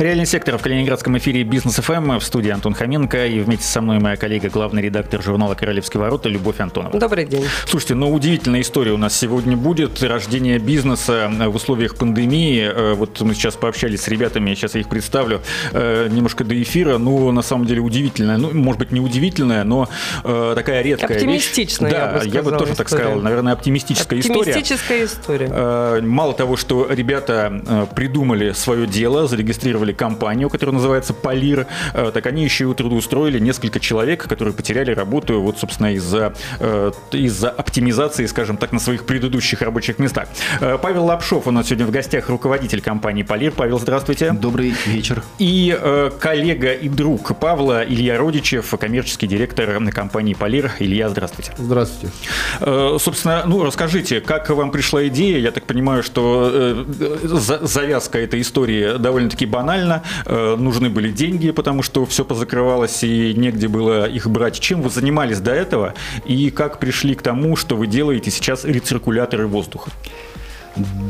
Реальный сектор в калининградском эфире Бизнес ФМ в студии Антон Хоменко и вместе со мной моя коллега, главный редактор журнала Королевские ворота Любовь Антонова. Добрый день. Слушайте, ну удивительная история у нас сегодня будет. Рождение бизнеса в условиях пандемии. Э, вот мы сейчас пообщались с ребятами, сейчас я их представлю э, немножко до эфира. Ну, на самом деле удивительная, ну, может быть, не удивительная, но э, такая редкая Оптимистичная, вещь. я бы Да, я бы тоже так история. сказал. Наверное, оптимистическая, история. Оптимистическая история. Э, Мало того, что ребята э, придумали свое дело, зарегистрировали компанию, которая называется Полир, э, так они еще и трудоустроили несколько человек, которые потеряли работу вот, собственно, из-за э, из-за оптимизации, скажем так, на своих предыдущих рабочих местах. Э, Павел Лапшов у нас сегодня в гостях, руководитель компании Полир. Павел, здравствуйте. Добрый вечер. И коллега и друг Павла Илья Родичев, коммерческий директор компании Полир. Илья, здравствуйте. Здравствуйте. Собственно, ну расскажите, как вам пришла идея? Я так понимаю, что за- завязка этой истории довольно-таки банальна. Э, Нужны были деньги, потому что все позакрывалось и негде было их брать. Чем вы занимались до этого и как пришли к тому, что вы делаете сейчас рециркуляторы воздуха?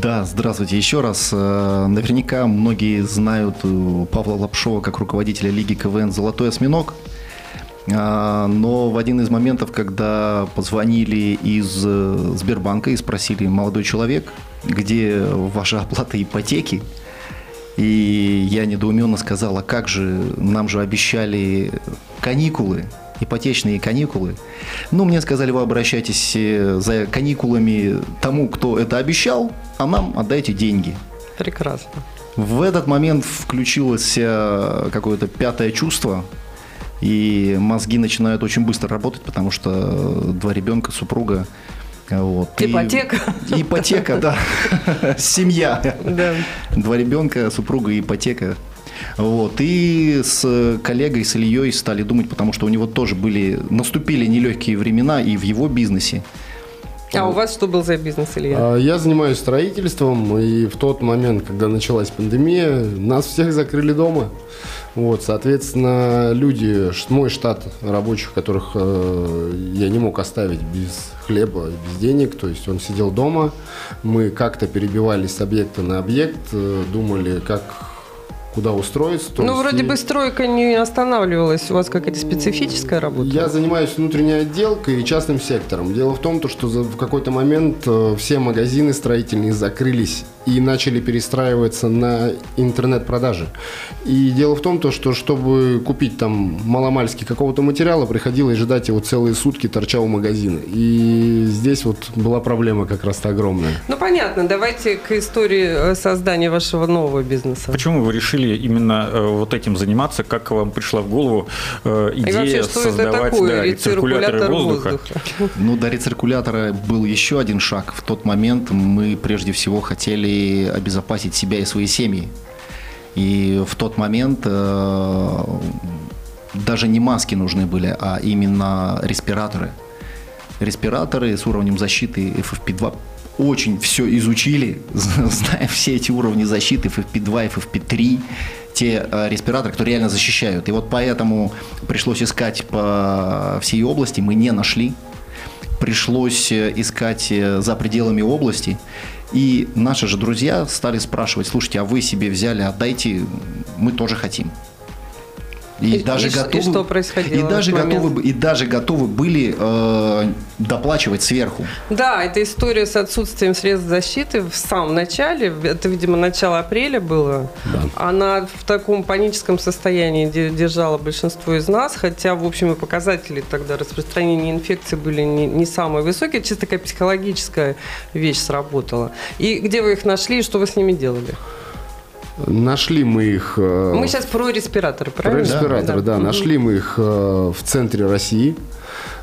Да, здравствуйте еще раз. Э, Наверняка многие знают э, Павла Лапшова как руководителя Лиги КВН «Золотой осьминог». А, Но в один из моментов, когда позвонили из э, Сбербанка и спросили, молодой человек, где ваша оплата ипотеки, и я недоуменно сказал, а как же, нам же обещали каникулы, ипотечные каникулы. Ну, мне сказали, вы обращайтесь э, за каникулами тому, кто это обещал, а нам отдайте деньги. Прекрасно. В этот момент включилось э, какое-то пятое чувство, и мозги начинают очень быстро работать, потому что э, два ребенка, супруга. Вот, и- Ипотека. Ипотека, да. Семья. Да. Два ребенка, супруга и ипотека. Вот. И с коллегой, с Ильей стали думать, потому что у него тоже были, наступили нелегкие времена и в его бизнесе. А у вас что был за бизнес, Илья? А, Я занимаюсь строительством, и в тот момент, когда началась пандемия, нас всех закрыли дома. Вот, соответственно, люди, мой штат рабочих, которых э, я не мог оставить без хлеба, без денег, то есть он сидел дома, мы как-то перебивались с объекта на объект, э, думали, как куда устроиться. то Ну, есть вроде и- бы стройка не останавливалась. У вас какая-то специфическая работа? Я занимаюсь внутренней отделкой и частным сектором. Дело в том, то, что за- в какой-то момент э, все магазины строительные закрылись и начали перестраиваться на интернет-продажи. И дело в том, то, что чтобы купить там маломальски какого-то материала, приходилось ждать его целые сутки, торча у магазина. И здесь вот была проблема как раз-то огромная. Ну, понятно. Давайте к истории э, создания вашего нового бизнеса. Почему вы решили именно э, вот этим заниматься? Как вам пришла в голову э, И идея вообще, что это создавать такое? да, рециркуляторы Рециркулятор воздуха? воздуха. Ну, до рециркулятора был еще один шаг. В тот момент мы прежде всего хотели обезопасить себя и свои семьи. И в тот момент э, даже не маски нужны были, а именно респираторы. Респираторы с уровнем защиты FFP2 очень все изучили, зная все эти уровни защиты FFP2, FFP3, те э, респираторы, которые реально защищают. И вот поэтому пришлось искать по всей области, мы не нашли пришлось э, искать э, за пределами области. И наши же друзья стали спрашивать, слушайте, а вы себе взяли, отдайте, мы тоже хотим. И, И- даже и ш- и готовы, что происходило и даже готовы, и даже готовы были э, доплачивать сверху. Да, это история с отсутствием средств защиты в самом начале. Это, видимо, начало апреля было. Она в таком паническом состоянии де- держала большинство из нас, хотя, в общем, и показатели тогда распространения инфекции были не, не самые высокие. Чисто такая психологическая вещь сработала. И где вы их нашли и что вы с ними делали? Нашли мы их... э, Мы сейчас про респираторы, Про правильно? респираторы, да. Мгм. Нашли мы их э, в центре России.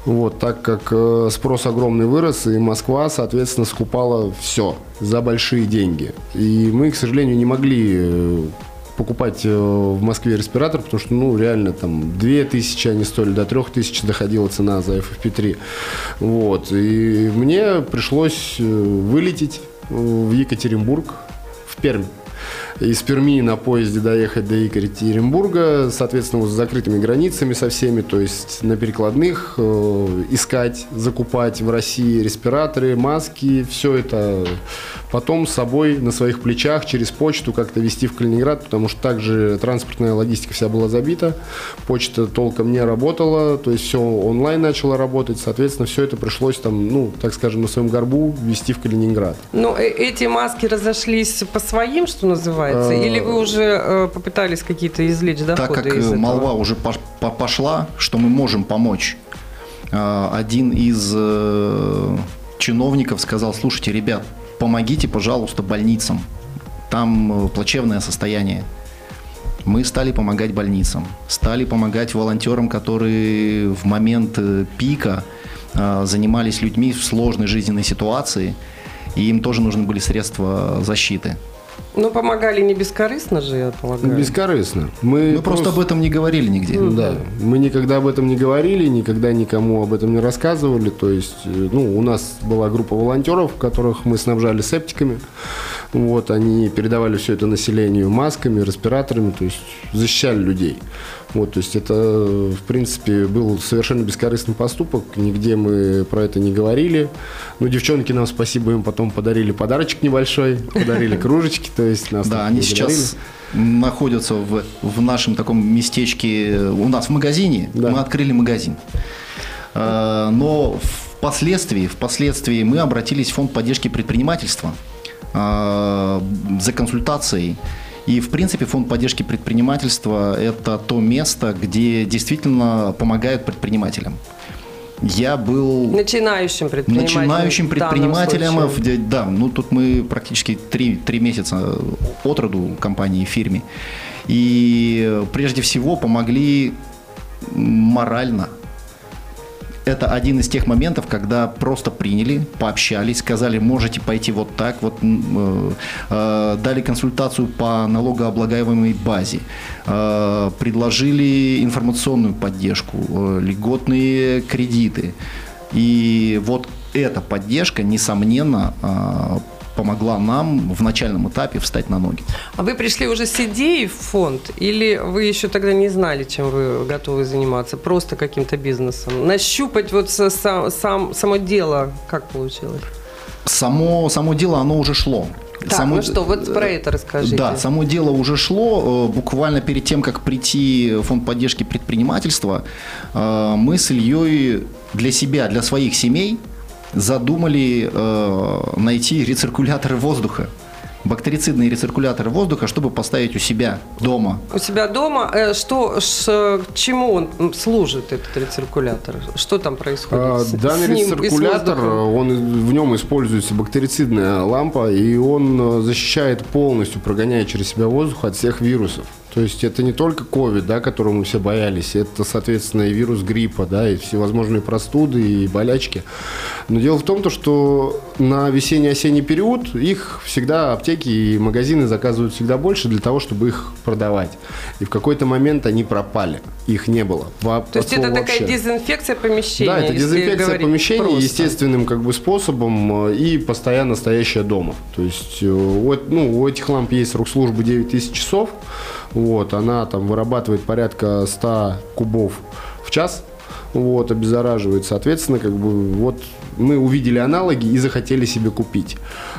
Вот, так как э, спрос огромный вырос, и Москва, соответственно, скупала все за большие деньги. И мы, к сожалению, не могли покупать в Москве респиратор, потому что, ну, реально, там, 2000 они стоили, до 3000 доходила цена за FFP3. Вот, и мне пришлось вылететь в Екатеринбург, в Пермь. Из Перми на поезде доехать до Екатеринбурга, соответственно, с закрытыми границами со всеми, то есть на перекладных э, искать, закупать в России респираторы, маски, все это потом с собой на своих плечах через почту как-то везти в Калининград, потому что также транспортная логистика вся была забита, почта толком не работала, то есть все онлайн начало работать, соответственно, все это пришлось там, ну, так скажем, на своем горбу везти в Калининград. Ну, э, эти маски разошлись по своим, что называется, А, или вы уже э, попытались какие-то извлечь доходы Так как из э, этого? молва уже пош- по- пошла, что мы можем помочь, э, один из э, чиновников сказал, слушайте, ребят, помогите, пожалуйста, больницам. Там э, плачевное состояние. Мы стали помогать больницам, стали помогать волонтерам, которые в момент э, пика э, занимались людьми в сложной жизненной ситуации, и им тоже нужны были средства защиты. Ну, помогали не бескорыстно же, я полагаю. Бескорыстно. Мы, Мы просто об этом не говорили нигде. Да, мы никогда об этом не говорили, никогда никому об этом не рассказывали. То есть, э, ну, у нас была группа волонтеров, которых мы снабжали септиками. Вот, они передавали все это населению масками, респираторами, то есть защищали людей. Вот, то есть это, в принципе, был совершенно бескорыстный поступок, нигде мы про это не говорили. Ну, девчонки нам, спасибо им, потом подарили подарочек небольшой, подарили кружечки, то есть нас Да, они сейчас находятся в, в нашем таком местечке, у нас в магазине, Да. мы открыли магазин. Э, Но впоследствии, впоследствии мы обратились в фонд поддержки предпринимательства э, за консультацией. И, в принципе, фонд поддержки предпринимательства – это то место, где действительно помогают предпринимателям. Я был Начинающим предпринимателям. начинающим в случае. в- да, ну тут мы практически три, три месяца от роду компании, фирме. И э, прежде всего помогли морально. Это один из тех моментов, когда просто приняли, пообщались, сказали, можете пойти вот так, вот э, э, дали консультацию по налогооблагаемой базе, э, предложили информационную поддержку, э, льготные кредиты. И вот эта поддержка, несомненно, э, помогла нам в начальном этапе встать на ноги. А вы пришли уже с идеей в фонд, или вы еще тогда не знали, чем вы готовы заниматься, просто каким-то бизнесом? Нащупать вот сам, сам- само дело, как получилось? Само, само дело, оно уже шло. Так, Само- ну что, вот про это расскажите. Да, само дело уже шло. Э, Буквально перед тем, как прийти в фонд поддержки предпринимательства, э, мы с Ильей для себя, для своих семей задумали э, найти рециркуляторы воздуха. Бактерицидные рециркуляторы воздуха, чтобы поставить у себя дома. У себя дома, э, что, ш- чему он служит, этот рециркулятор? Что там происходит? А, с- Данный с ним рециркулятор, он, в нем используется бактерицидная лампа, и он э, защищает полностью, прогоняя через себя воздух от всех вирусов. То есть это не только COVID, да, которого мы все боялись, это, соответственно, и вирус гриппа, да, и всевозможные простуды и болячки. Но дело в том, то, что на весенне-осенний период их всегда аптеки и магазины заказывают всегда больше для того, чтобы их продавать. И в какой-то момент они пропали, их не было. Во- То есть это слова такая вообще. дезинфекция помещения? Да, это дезинфекция помещений просто. естественным как бы способом э, и постоянно стоящая дома. То есть э, у, ну, у этих ламп есть срок службы 9000 часов. Вот, она там вырабатывает порядка 100 кубов в час. Вот, обеззараживает. Соответственно, как бы вот мы увидели аналоги и захотели себе купить.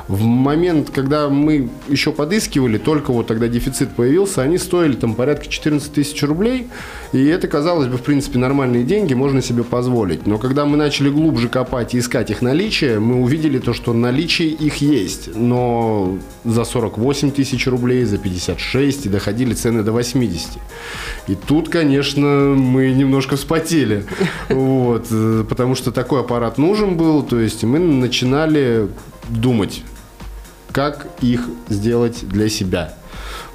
В момент, когда мы еще подыскивали, только вот тогда дефицит появился, они стоили там порядка 14 тысяч рублей. И это, казалось бы, в принципе, нормальные деньги, можно себе позволить. Но когда мы начали глубже копать и искать их наличие, мы увидели то, что наличие их есть. Но за 48 тысяч рублей, за 56 и доходили цены до 80. И тут, конечно, мы немножко вспотели. Вот, э, потому что такой аппарат нужен был. То есть мы начинали думать, как их сделать для себя.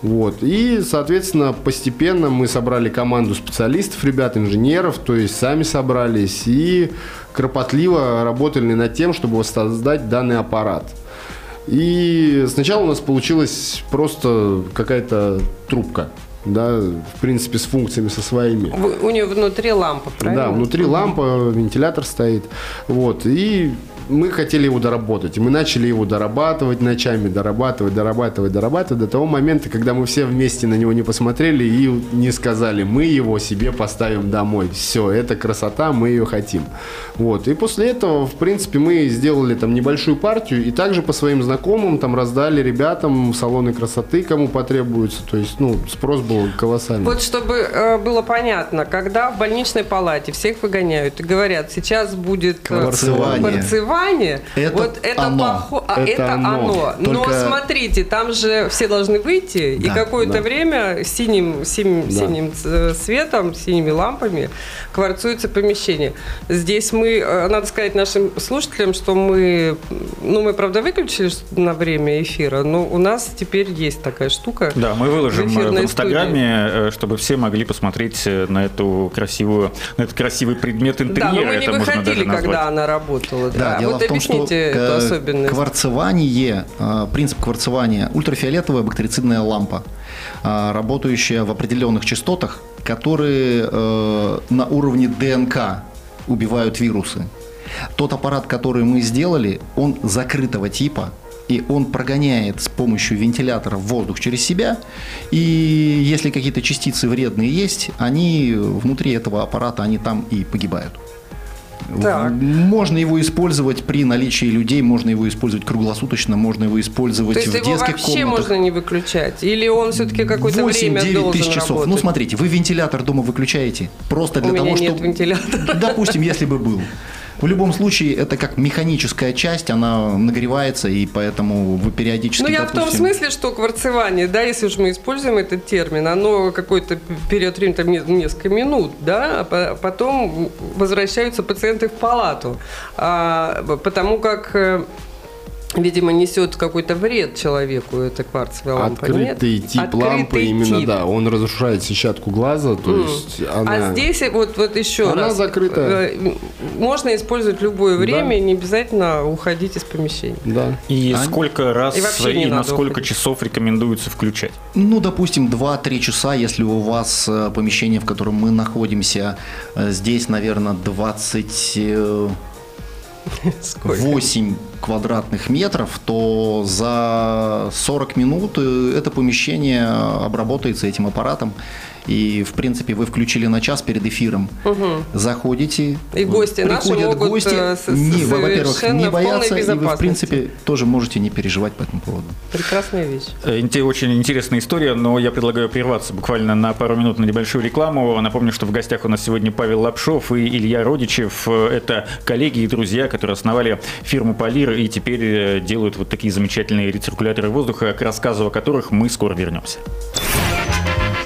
Вот. И, соответственно, постепенно мы собрали команду специалистов, ребят, инженеров, то есть сами собрались и кропотливо работали над тем, чтобы воссоздать данный аппарат. И сначала у нас получилась просто какая-то трубка, да, в принципе, с функциями со своими. У нее внутри лампа, правильно? Да, внутри лампа, вентилятор стоит. Вот. И мы хотели его доработать. Мы начали его дорабатывать ночами, дорабатывать, дорабатывать, дорабатывать до того момента, когда мы все вместе на него не посмотрели и не сказали, мы его себе поставим домой. Все, это красота, мы ее хотим. Вот. И после этого, в принципе, мы сделали там небольшую партию и также по своим знакомым там раздали ребятам салоны красоты, кому потребуется. То есть, ну, спрос был колоссальный. Вот чтобы э, было понятно, когда в больничной палате всех выгоняют и говорят, сейчас будет э, Кварцевание. Кварцевание, Это вот это, оно. похо- а, Это это оно. оно. Но Только- смотрите, там же все должны выйти и Да, какое-то да. время синим, синим, Да. синим цветом, синими лампами кварцуется помещение. Здесь мы, э, надо сказать нашим слушателям, что мы, ну мы правда выключили на время эфира, но у нас теперь есть такая штука. Да, мы выложим В э, в эфирной Инстаграме, э, чтобы все могли посмотреть на эту красивую, на этот красивый предмет Да, интерьера. но мы не это выходили, когда она работала. Да, Да, дело вот в том, что объясните эту особенность. кварцевание, э, принцип кварцевания, ультрафиолетовая бактерицидная лампа, э, работающая в определенных частотах, которые э, на уровне ДНК убивают вирусы. Тот аппарат, который мы сделали, он закрытого типа, и он прогоняет с помощью вентилятора воздух через себя, и если какие-то частицы вредные есть, они внутри этого аппарата, они там и погибают. Так. Можно его использовать при наличии людей, можно его использовать круглосуточно, можно его использовать То есть в его детских вообще комнатах. можно не выключать? Или он все-таки какое-то время 8-9 должен тысяч часов. работать? Ну, смотрите, вы вентилятор дома выключаете просто для У того, меня нет чтобы... вентилятора. Допустим, если бы был. В любом случае, это как механическая часть, она нагревается, и поэтому вы периодически, Ну, я в том допустим, смысле, что кварцевание, да, если уж мы используем этот термин, оно какой-то период времени, там, не- несколько минут, да, а по- потом возвращаются пациенты в палату, А, потому как, э, видимо, несет какой-то вред человеку эта кварцевая лампа, нет? Открытый тип Открытый лампы, именно, тип. да, он разрушает сетчатку глаза, то есть она... А здесь вот, вот еще Она раз. закрытая. э, Можно использовать любое время, не обязательно уходить из помещения. Да. И А- сколько раз И вообще не и на сколько уходить. часов рекомендуется включать? Ну, допустим, 2-3 часа, если у вас э, помещение, в котором мы находимся, э, здесь, наверное, 28 Сколько? квадратных метров, то за 40 минут э, это помещение обработается этим аппаратом. И, в принципе, вы включили на час перед эфиром. Заходите. И гости наши приходят могут, гости. э, с- Не, во- во-первых, не боятся, и вы, в принципе, тоже можете не переживать по этому поводу. Прекрасная вещь. Э, Очень интересная история, но я предлагаю прерваться буквально на пару минут на небольшую рекламу. Напомню, что в гостях у нас сегодня Павел Лапшов и Илья Родичев. Э, Это коллеги и друзья, которые основали фирму Полир и теперь делают вот такие замечательные рециркуляторы воздуха, к рассказу о которых мы скоро вернемся.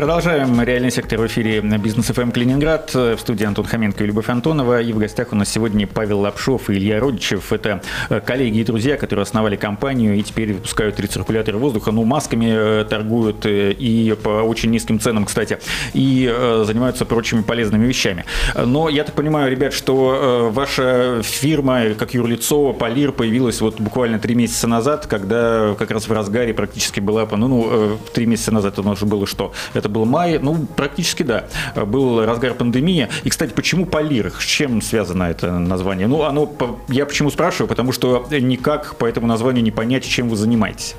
Продолжаем реальный сектор в эфире Бизнес ФМ Калининград. В студии Антон Хоменко и Любовь Антонова. И в гостях у нас сегодня Павел Лапшов и Илья Родичев. Это э, коллеги и друзья, которые основали компанию и теперь выпускают рециркуляторы воздуха. Ну, масками э, торгуют э, и по очень низким ценам, кстати. И занимаются прочими полезными вещами. Но я так понимаю, ребят, что ваша фирма, как юрлицо, Полир, появилась вот буквально три месяца назад, когда как раз в разгаре практически была, ну, ну три месяца назад это уже было что? Это был май, ну, практически да. Был разгар пандемии. И, кстати, почему Полир? С чем связано это название? Ну, оно, я почему спрашиваю? Потому что никак по этому названию не понять, чем вы занимаетесь.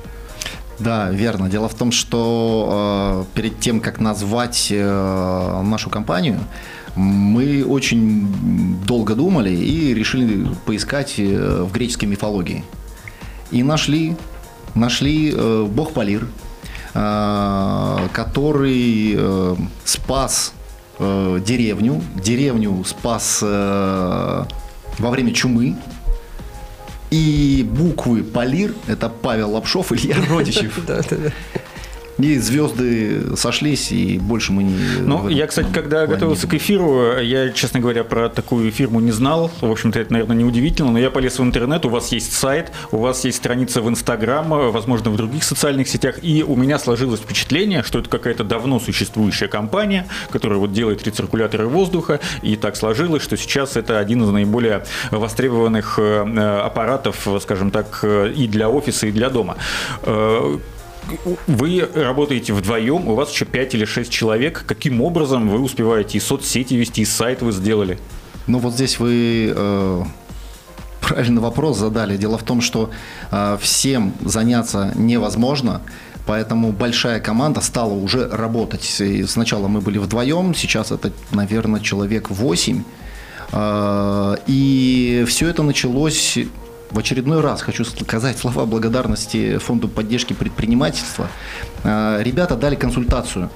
Да, верно. Дело в том, что э, перед тем, как назвать э, нашу компанию, мы очень долго думали и решили поискать э, в греческой мифологии. И нашли, нашли э, бог Полир, который э, спас э, деревню, деревню спас э, во время чумы, и буквы Полир – это Павел Лапшов Илья Родичев. И звезды сошлись, и больше мы не... Ну, я, кстати, когда готовился к эфиру, я, честно говоря, про такую фирму не знал. В общем-то, это, наверное, неудивительно, но я полез в интернет, у вас есть сайт, у вас есть страница в Инстаграм, возможно, в других социальных сетях, и у меня сложилось впечатление, что это какая-то давно существующая компания, которая вот делает рециркуляторы воздуха, и так сложилось, что сейчас это один из наиболее востребованных э, аппаратов, скажем так, э, и для офиса, и для дома. Вы работаете вдвоем, у вас еще 5 или 6 человек. Каким образом вы успеваете и соцсети вести, и сайт вы сделали? Ну вот здесь вы э, правильный вопрос задали. Дело в том, что э, всем заняться невозможно. Поэтому большая команда стала уже работать. И сначала мы были вдвоем, сейчас это, наверное, человек 8. Э, и все это началось в очередной раз хочу сказать слова благодарности Фонду поддержки предпринимательства. А, ребята дали консультацию.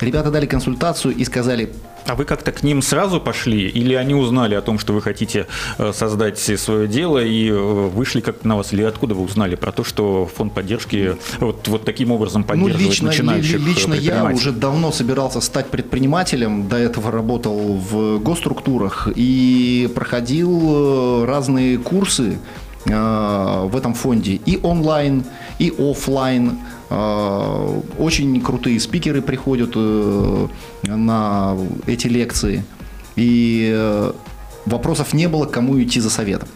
Ребята дали консультацию и сказали, а вы как-то к ним сразу пошли, или они узнали о том, что вы хотите э, создать свое дело, и э, вышли как-то на вас, или откуда вы узнали про то, что фонд поддержки вот, вот таким образом ну, поддерживает ну, лично, начинающих э, Лично я уже давно собирался стать предпринимателем, до этого работал в госструктурах и проходил разные курсы в этом фонде и онлайн, и офлайн. Э, очень крутые спикеры приходят э, на эти лекции. И вопросов не было, кому идти за советом.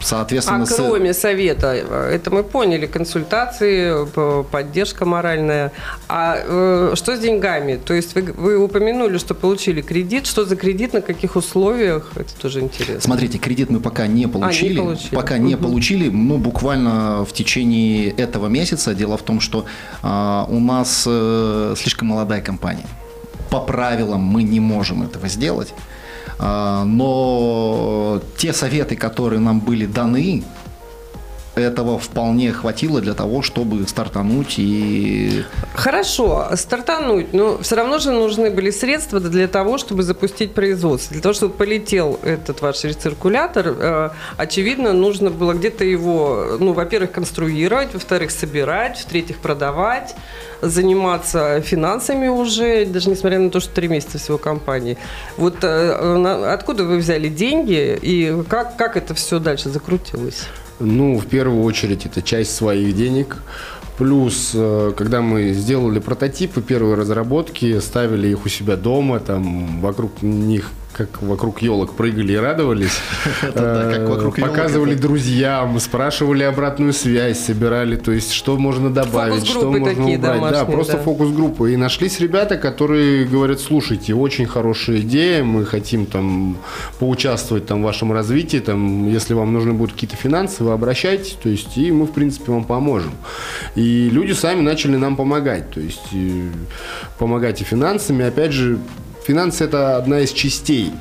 Соответственно, а кроме с... совета, это мы поняли, консультации, поддержка моральная. А э, что с деньгами? То есть вы, вы упомянули, что получили кредит. Что за кредит, на каких условиях? Это тоже интересно. Смотрите, кредит мы пока не получили. А, не получили. Пока не получили, ну, буквально в течение этого месяца. Дело в том, что э, у нас э, слишком молодая компания. По правилам мы не можем этого сделать. А, но те советы, которые нам были даны, этого вполне хватило для того, чтобы стартануть и... Хорошо, стартануть, но все равно же нужны были средства для того, чтобы запустить производство. Для того, чтобы полетел этот ваш рециркулятор, э, очевидно, нужно было где-то его, ну, во-первых, конструировать, во-вторых, собирать, в-третьих, продавать заниматься финансами уже, даже несмотря на то, что три месяца всего компании. Вот э, откуда вы взяли деньги и как, как это все дальше закрутилось? Ну, в первую очередь, это часть своих денег. Плюс, э, когда мы сделали прототипы, первые разработки, ставили их у себя дома, там вокруг них как вокруг елок прыгали и радовались. Э, показывали друзьям, спрашивали обратную связь, собирали, то есть что можно добавить, что можно убрать. Да, просто фокус-группы. И нашлись ребята, которые говорят, слушайте, очень хорошая идея, мы хотим там поучаствовать там в вашем развитии, там, если вам нужны будут какие-то финансы, вы обращайтесь, то есть и мы, в принципе, вам поможем. И люди сами начали нам помогать, то есть помогать и финансами, опять же, Финансы – это одна из частей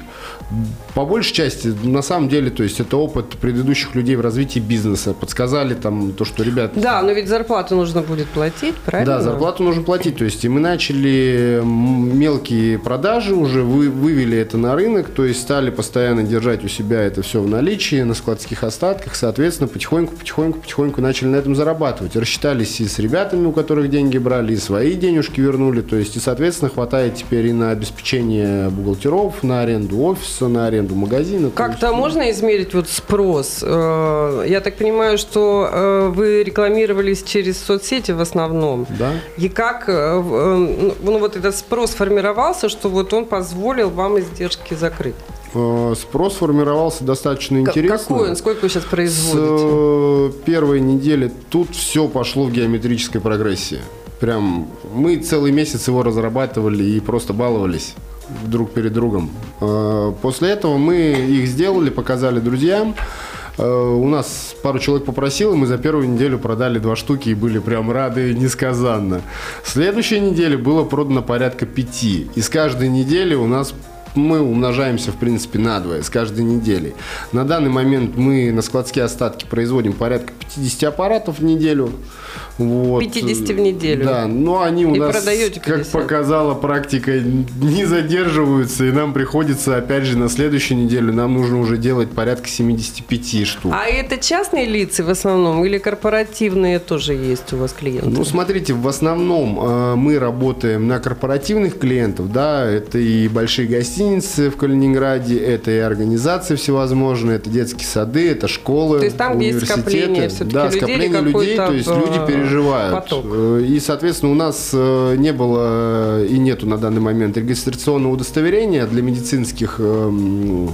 по большей части, на самом деле, то есть это опыт предыдущих людей в развитии бизнеса. Подсказали там то, что ребят... Да, но ведь зарплату нужно будет платить, правильно? Да, зарплату нужно платить. То есть и мы начали мелкие продажи уже, вы, вывели это на рынок, то есть стали постоянно держать у себя это все в наличии, на складских остатках. Соответственно, потихоньку, потихоньку, потихоньку начали на этом зарабатывать. Рассчитались и с ребятами, у которых деньги брали, и свои денежки вернули. То есть и, соответственно, хватает теперь и на обеспечение бухгалтеров, на аренду офиса, на аренду магазина. Как-то можно измерить вот спрос? Э, я так понимаю, что э, вы рекламировались через соцсети в основном. Да. И как э, ну, вот этот спрос формировался, что вот он позволил вам издержки закрыть? Спрос формировался достаточно интересно. Какой он? Сколько вы сейчас производите? С первой недели тут все пошло в геометрической прогрессии. Прям мы целый месяц его разрабатывали и просто баловались друг перед другом. Э, после этого мы их сделали, показали друзьям. Э, у нас пару человек попросил, мы за первую неделю продали два штуки и были прям рады несказанно. Следующей неделе было продано порядка пяти. И с каждой недели у нас мы умножаемся, в принципе, надвое с каждой недели. На данный момент мы на складские остатки производим порядка 50 аппаратов в неделю. Вот. 50 в неделю. Да, но они у и нас, продаете 50. как показала практика, не задерживаются, и нам приходится, опять же, на следующую неделю нам нужно уже делать порядка 75 штук. А это частные лица в основном или корпоративные тоже есть у вас клиенты? Ну, смотрите, в основном э, мы работаем на корпоративных клиентов, да, это и большие гостиницы в Калининграде, это и организации всевозможные, это детские сады, это школы, То есть там, где есть скопление да, людей, скопление людей, то есть люди переживают. Поток. Э, и, соответственно, у нас э, не было и нету на данный момент регистрационного удостоверения для медицинских эм,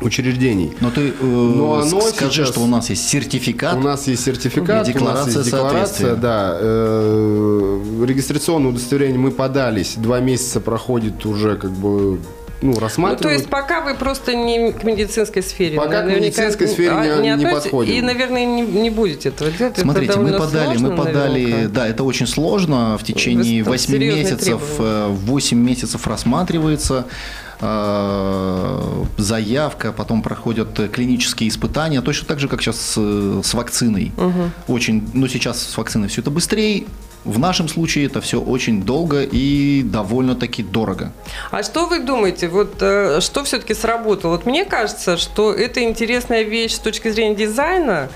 учреждений. Но ты э, Но оно скажи, сейчас, что у нас есть сертификат. У нас есть сертификат, декларация у нас есть декларация, да. Э, регистрационное удостоверение мы подались, два месяца проходит уже как бы ну, рассматривают. Ну, то есть пока вы просто не к медицинской сфере. Пока к медицинской сфере а, не, не, не подходим. И, наверное, не, не будете этого делать. Смотрите, это мы подали, сложно, мы подали, наверное, да, это очень сложно. В течение 8 месяцев, требования. 8 месяцев рассматривается э, заявка, потом проходят клинические испытания, точно так же, как сейчас с, с вакциной. Угу. Очень, но ну, сейчас с вакциной все это быстрее, в нашем случае это все очень долго и довольно-таки дорого. А что вы думаете, вот э, что все-таки сработало? Вот мне кажется, что это интересная вещь с точки зрения дизайна,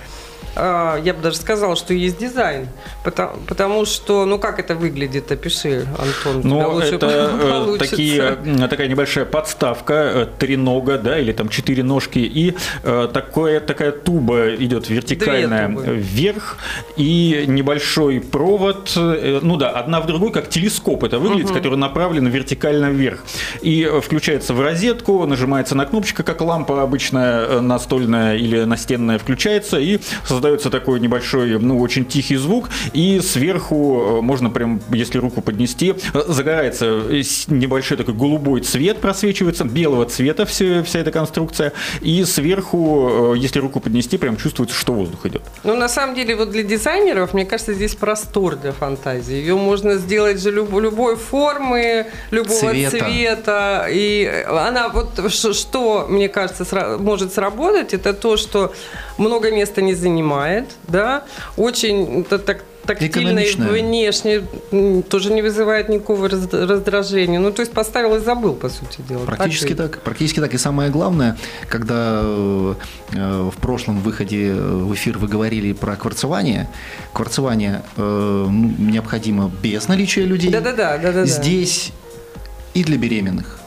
я бы даже сказала, что есть дизайн. Потому, потому что, ну как это выглядит, опиши, Антон. Ну, это э, такие, такая небольшая подставка, э, три нога, да, или там четыре ножки, и э, такое, такая туба идет вертикальная вверх, и небольшой провод, ну да, одна в другую, как телескоп это выглядит, угу. который направлен вертикально вверх. И включается в розетку, нажимается на кнопочку, как лампа обычная настольная или настенная включается, и создается такой небольшой, ну, очень тихий звук, и сверху э, можно прям, если руку поднести, э, загорается небольшой такой голубой цвет просвечивается, белого цвета все, вся эта конструкция, и сверху, э, если руку поднести, прям чувствуется, что воздух идет. Ну, на самом деле, вот для дизайнеров, мне кажется, здесь простор для фантазии. Ее можно сделать же люб, любой формы, любого цвета. цвета. И она вот что, мне кажется, может сработать, это то, что много места не занимает, да, очень это так тактильно и внешне тоже не вызывает никакого раздражения. Ну, то есть поставил и забыл, по сути дела. Практически так. так практически так. И самое главное, когда э, в прошлом выходе в эфир вы говорили про кварцевание, кварцевание э, ну, необходимо без наличия людей. Да-да-да. Здесь и для беременных,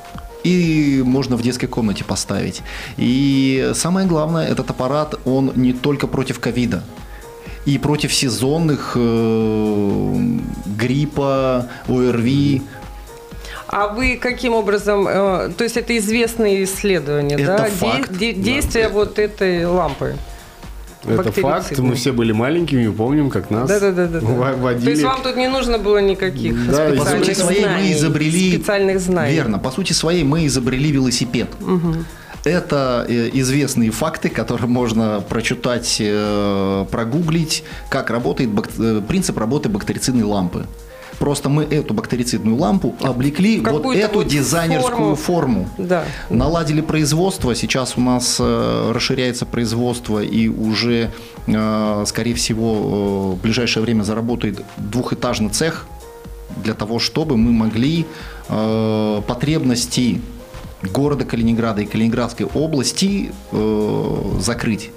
и можно в детской комнате поставить. И самое главное, этот аппарат, он не только против ковида, и против сезонных э, гриппа, ОРВИ. А вы каким образом, э, то есть это известные исследования, это да? Факт, Де- действия да. вот этой лампы? Это факт, мы все были маленькими, помним, как нас да, да, да, да, водили. То есть вам тут не нужно было никаких да, специальных по сути своей знаний, мы изобрели, специальных знаний. Верно, по сути своей мы изобрели велосипед. Угу. Это э, известные факты, которые можно прочитать, э, прогуглить, как работает э, принцип работы бактерицидной лампы. Просто мы эту бактерицидную лампу облекли вот эту вот дизайнерскую форму. форму. Да. Наладили производство. Сейчас у нас расширяется производство и уже, скорее всего, в ближайшее время заработает двухэтажный цех для того, чтобы мы могли потребности города Калининграда и Калининградской области э, закрыть.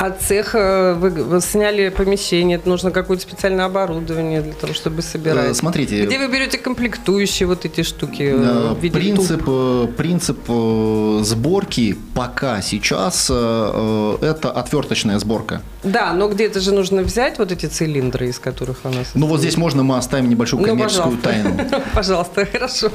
А цех, э, вы, вы сняли помещение, это нужно какое-то специальное оборудование для того, чтобы собирать. Э, смотрите. Где вы берете комплектующие вот эти штуки? Э, принцип, принцип сборки пока сейчас это отверточная сборка. Да, но где-то же нужно взять вот эти цилиндры, из которых она Ну вот здесь можно мы оставим небольшую ну, коммерческую ну, тайну. Пожалуйста, хорошо.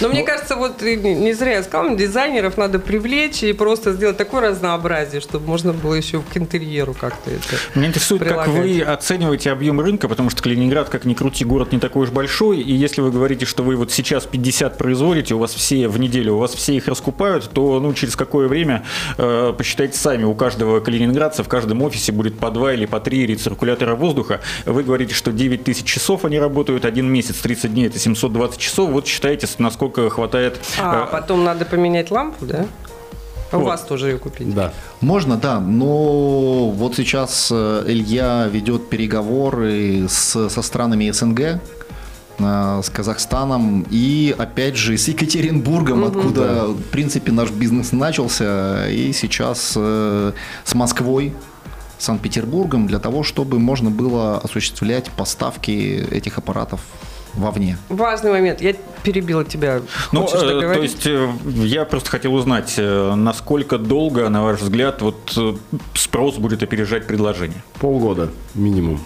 Но мне кажется, вот не зря я сказала, дизайнеров надо привлечь и просто сделать такое разнообразие, чтобы можно было еще в кино интерьеру как-то это Меня интересует, как вы оцениваете объем рынка, потому что Калининград, как ни крути, город не такой уж большой, и если вы говорите, что вы вот сейчас 50 производите, у вас все в неделю, у вас все их раскупают, то ну, через какое время, э, посчитайте сами, у каждого калининградца в каждом офисе будет по два или по три рециркулятора воздуха. Вы говорите, что 9 тысяч часов они работают, один месяц, 30 дней, это 720 часов. Вот считайте, насколько хватает... А, э, потом надо поменять лампу, да? У вот. вас тоже ее купить. Да. Можно, да, но вот сейчас э, Илья ведет переговоры с, со странами СНГ, э, с Казахстаном и, опять же, с Екатеринбургом, угу, откуда, да. в принципе, наш бизнес начался, и сейчас э, с Москвой, Санкт-Петербургом, для того, чтобы можно было осуществлять поставки этих аппаратов вовне. Важный момент. Я перебила тебя. Ну, Хочешь э, то есть э, я просто хотел узнать, э, насколько долго, на ваш взгляд, вот спрос будет опережать предложение? Полгода минимум.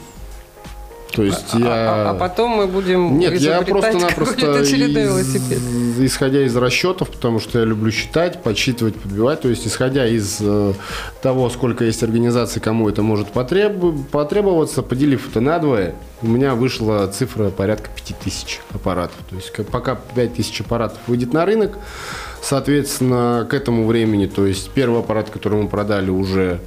То есть а, я... а, а потом мы будем Нет, я просто-напросто из... исходя из расчетов, потому что я люблю считать, подсчитывать, подбивать, то есть исходя из э, того, сколько есть организаций, кому это может потреб... потребоваться, поделив это на двое, у меня вышла цифра порядка 5000 аппаратов. То есть пока 5000 аппаратов выйдет на рынок, Соответственно, к этому времени, то есть первый аппарат, который мы продали, уже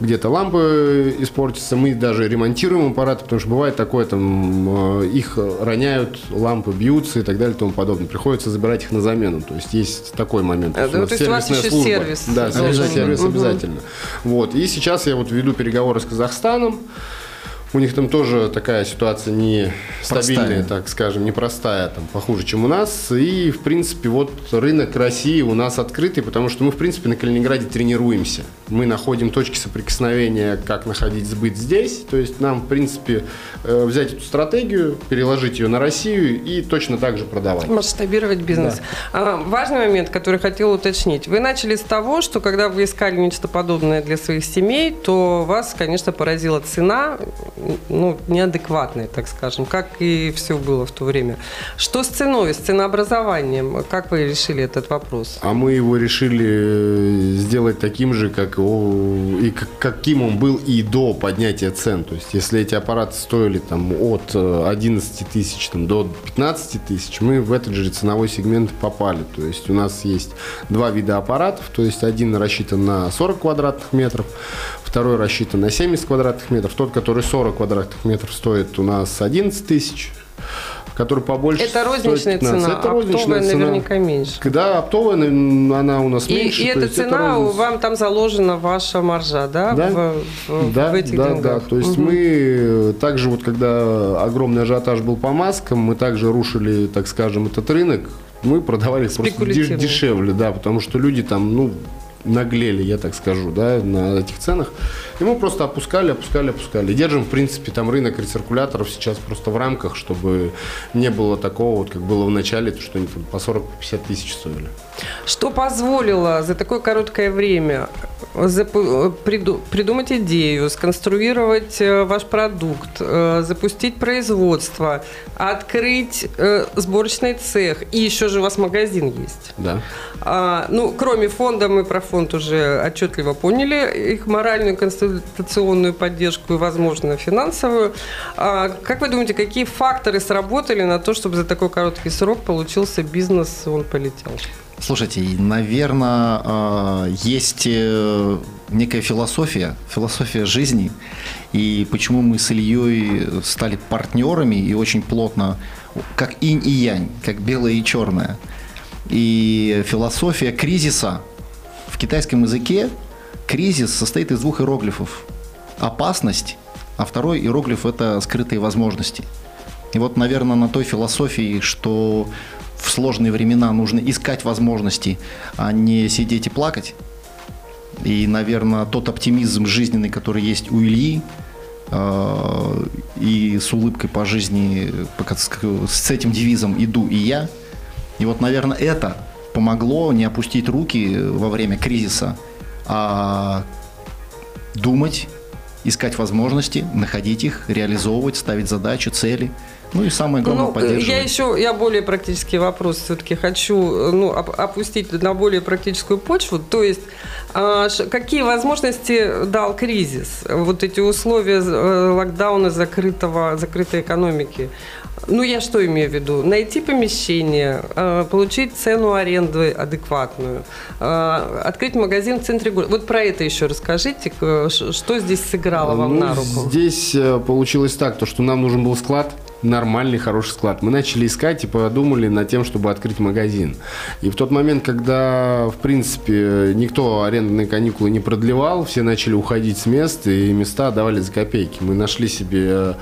где-то лампы испортятся. Мы даже ремонтируем аппараты, потому что бывает такое, там э, их роняют, лампы бьются и так далее и тому подобное. Приходится забирать их на замену. То есть есть такой момент. То, то есть у вас еще служба. сервис. Да, сервис угу. обязательно. Вот. И сейчас я вот веду переговоры с Казахстаном. У них там тоже такая ситуация не стабильная, так скажем, непростая, там, похуже, чем у нас. И, в принципе, вот рынок России у нас открытый, потому что мы, в принципе, на Калининграде тренируемся. Мы находим точки соприкосновения, как находить сбыт здесь. То есть нам, в принципе, э, взять эту стратегию, переложить ее на Россию и точно так же продавать. Масштабировать бизнес. Да. А, важный момент, который хотел уточнить. Вы начали с того, что когда вы искали нечто подобное для своих семей, то вас, конечно, поразила цена ну, неадекватные, так скажем, как и все было в то время. Что с ценой, с ценообразованием? Как вы решили этот вопрос? А мы его решили э, сделать таким же, как и каким он был и до поднятия цен. То есть, если эти аппараты стоили там, от 11 э, тысяч там, до 15 тысяч, мы в этот же ценовой сегмент попали. То есть, у нас есть два вида аппаратов. То есть, один рассчитан на 40 квадратных метров, второй рассчитан на 70 квадратных метров. Тот, который 40 квадратных метров стоит у нас 11 тысяч который побольше Это розничная цена, это розничная оптовая цена. наверняка меньше. Да, оптовая она у нас и, меньше. И эта цена, это вам там заложена ваша маржа, да? Да, в, в, да, в этих да, деньгах. да. То есть угу. мы также вот, когда огромный ажиотаж был по маскам, мы также рушили, так скажем, этот рынок, мы продавали просто дешевле, да, потому что люди там, ну, наглели, я так скажу, да, на этих ценах. И мы просто опускали, опускали, опускали. Держим, в принципе, там рынок рециркуляторов сейчас просто в рамках, чтобы не было такого, вот как было в начале, то, что они там по 40-50 тысяч стоили. Что позволило за такое короткое время придумать идею, сконструировать э, ваш продукт, э, запустить производство, открыть э, сборочный цех, и еще же у вас магазин есть. Да. А, ну, кроме фонда, мы про фонд уже отчетливо поняли, их моральную, конституционную поддержку и, возможно, финансовую. А, как вы думаете, какие факторы сработали на то, чтобы за такой короткий срок получился бизнес, он полетел? Слушайте, наверное, а, есть э, некая философия, философия жизни, и почему мы с Ильей стали партнерами и очень плотно, как инь и янь, как белое и черное. И философия кризиса в китайском языке кризис состоит из двух иероглифов. Опасность, а второй иероглиф – это скрытые возможности. И вот, наверное, на той философии, что в сложные времена нужно искать возможности, а не сидеть и плакать. И, наверное, тот оптимизм жизненный, который есть у Ильи, э, и с улыбкой по жизни, с этим девизом «иду и я», и вот, наверное, это помогло не опустить руки во время кризиса, а думать, искать возможности, находить их, реализовывать, ставить задачи, цели – Ну и самое главное, ну, поддерживать. Я еще, я более практический вопрос все-таки хочу ну, опустить на более практическую почву. То есть, а, какие возможности дал кризис? Вот эти условия э, локдауна закрытого, закрытой экономики. Ну, я что имею в виду? Найти помещение, э, получить цену аренды адекватную, э, открыть магазин в центре города. Вот про это еще расскажите, что здесь сыграло вам ну, на руку? Здесь получилось так, то, что нам нужен был склад, нормальный, хороший склад. Мы начали искать и подумали над тем, чтобы открыть магазин. И в тот момент, когда, в принципе, никто арендные каникулы не продлевал, все начали уходить с мест, и места давали за копейки. Мы нашли себе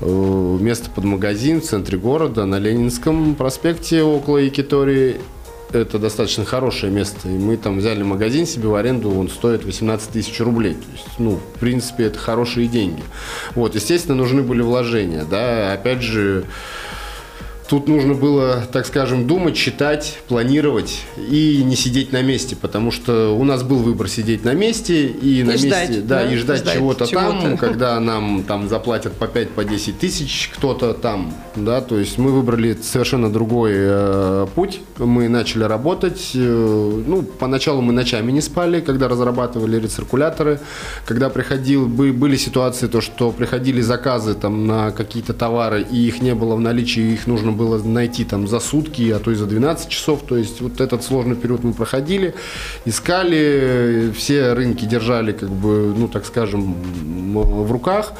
э, место под магазин в центре города на Ленинском проспекте около Якитории это достаточно хорошее место. И мы там взяли магазин себе в аренду, он стоит 18 тысяч рублей. То есть, ну, в принципе, это хорошие деньги. Вот, естественно, нужны были вложения, да, опять же, Тут нужно было, так скажем, думать, читать, планировать и не сидеть на месте, потому что у нас был выбор сидеть на месте и, и на ждать, месте, да, да? и ждать, ждать чего-то чего там, когда нам там заплатят по 5, по 10 тысяч, кто-то там, да, то есть мы выбрали совершенно другой э, путь, мы начали работать, э, ну, поначалу мы ночами не спали, когда разрабатывали рециркуляторы, когда приходил, были ситуации, то, что приходили заказы там на какие-то товары, и их не было в наличии, их нужно было найти там за сутки, а то и за 12 часов. То есть вот этот сложный период мы проходили, искали, все рынки держали, как бы, ну так скажем, в руках.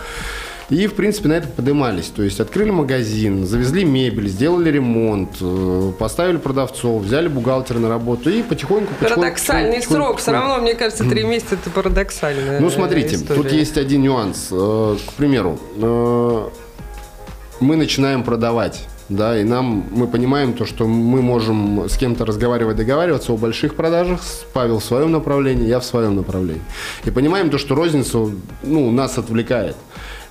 И, в принципе, на это поднимались. То есть открыли магазин, завезли мебель, сделали ремонт, э, поставили продавцов, взяли бухгалтера на работу и потихоньку... потихоньку Парадоксальный потихоньку, срок. Потихоньку. Все равно, мне кажется, три месяца это парадоксальная Ну, смотрите, история. тут есть один нюанс. Э, к примеру, э, мы начинаем продавать да, и нам, мы понимаем то, что мы можем с кем-то разговаривать, договариваться о больших продажах, Павел в своем направлении, я в своем направлении. И понимаем то, что розницу, ну, нас отвлекает.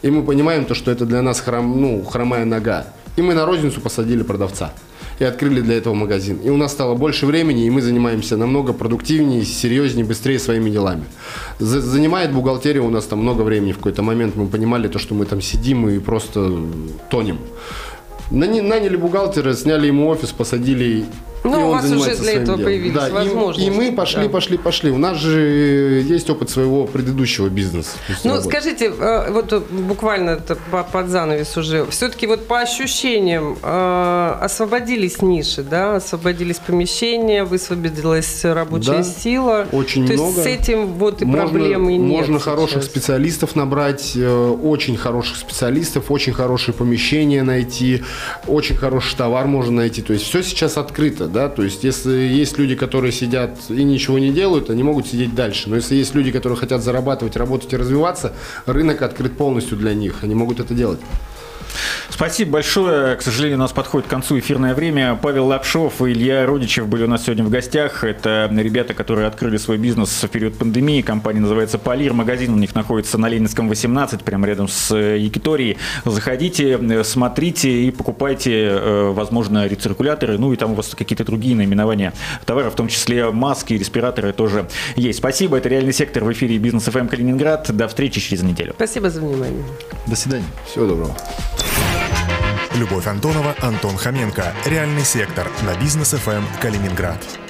И мы понимаем то, что это для нас хром, ну, хромая нога. И мы на розницу посадили продавца и открыли для этого магазин. И у нас стало больше времени, и мы занимаемся намного продуктивнее, серьезнее, быстрее своими делами. За занимает бухгалтерия у нас там много времени. В какой-то момент мы понимали то, что мы там сидим и просто тонем. Наняли бухгалтера, сняли ему офис, посадили ну, и у вас уже для этого делом. появились да, возможности. И, и мы пошли, да. пошли, пошли. У нас же есть опыт своего предыдущего бизнеса. Ну, работы. скажите, э, вот буквально под занавес уже, все-таки вот по ощущениям э, освободились ниши, да, освободились помещения, высвободилась рабочая да, сила. Очень То много. есть с этим вот и можно, проблемы нет Можно сейчас. хороших специалистов набрать, э, очень хороших специалистов, очень хорошие помещения найти, очень хороший товар можно найти. То есть все сейчас открыто да, то есть если есть люди, которые сидят и ничего не делают, они могут сидеть дальше, но если есть люди, которые хотят зарабатывать, работать и развиваться, рынок открыт полностью для них, они могут это делать. Спасибо большое. К сожалению, у нас подходит к концу эфирное время. Павел Лапшов и Илья Родичев были у нас сегодня в гостях. Это ребята, которые открыли свой бизнес в период пандемии. Компания называется «Полир». Магазин у них находится на Ленинском 18, прямо рядом с Якиторией. Заходите, смотрите и покупайте, э, возможно, рециркуляторы. Ну и там у вас какие-то другие наименования товаров, в том числе маски, респираторы тоже есть. Спасибо. Это «Реальный сектор» в эфире «Бизнес ФМ Калининград». До встречи через неделю. Спасибо за внимание. До свидания. Всего доброго. Любовь Антонова, Антон Хоменко. Реальный сектор на бизнес ФМ Калининград.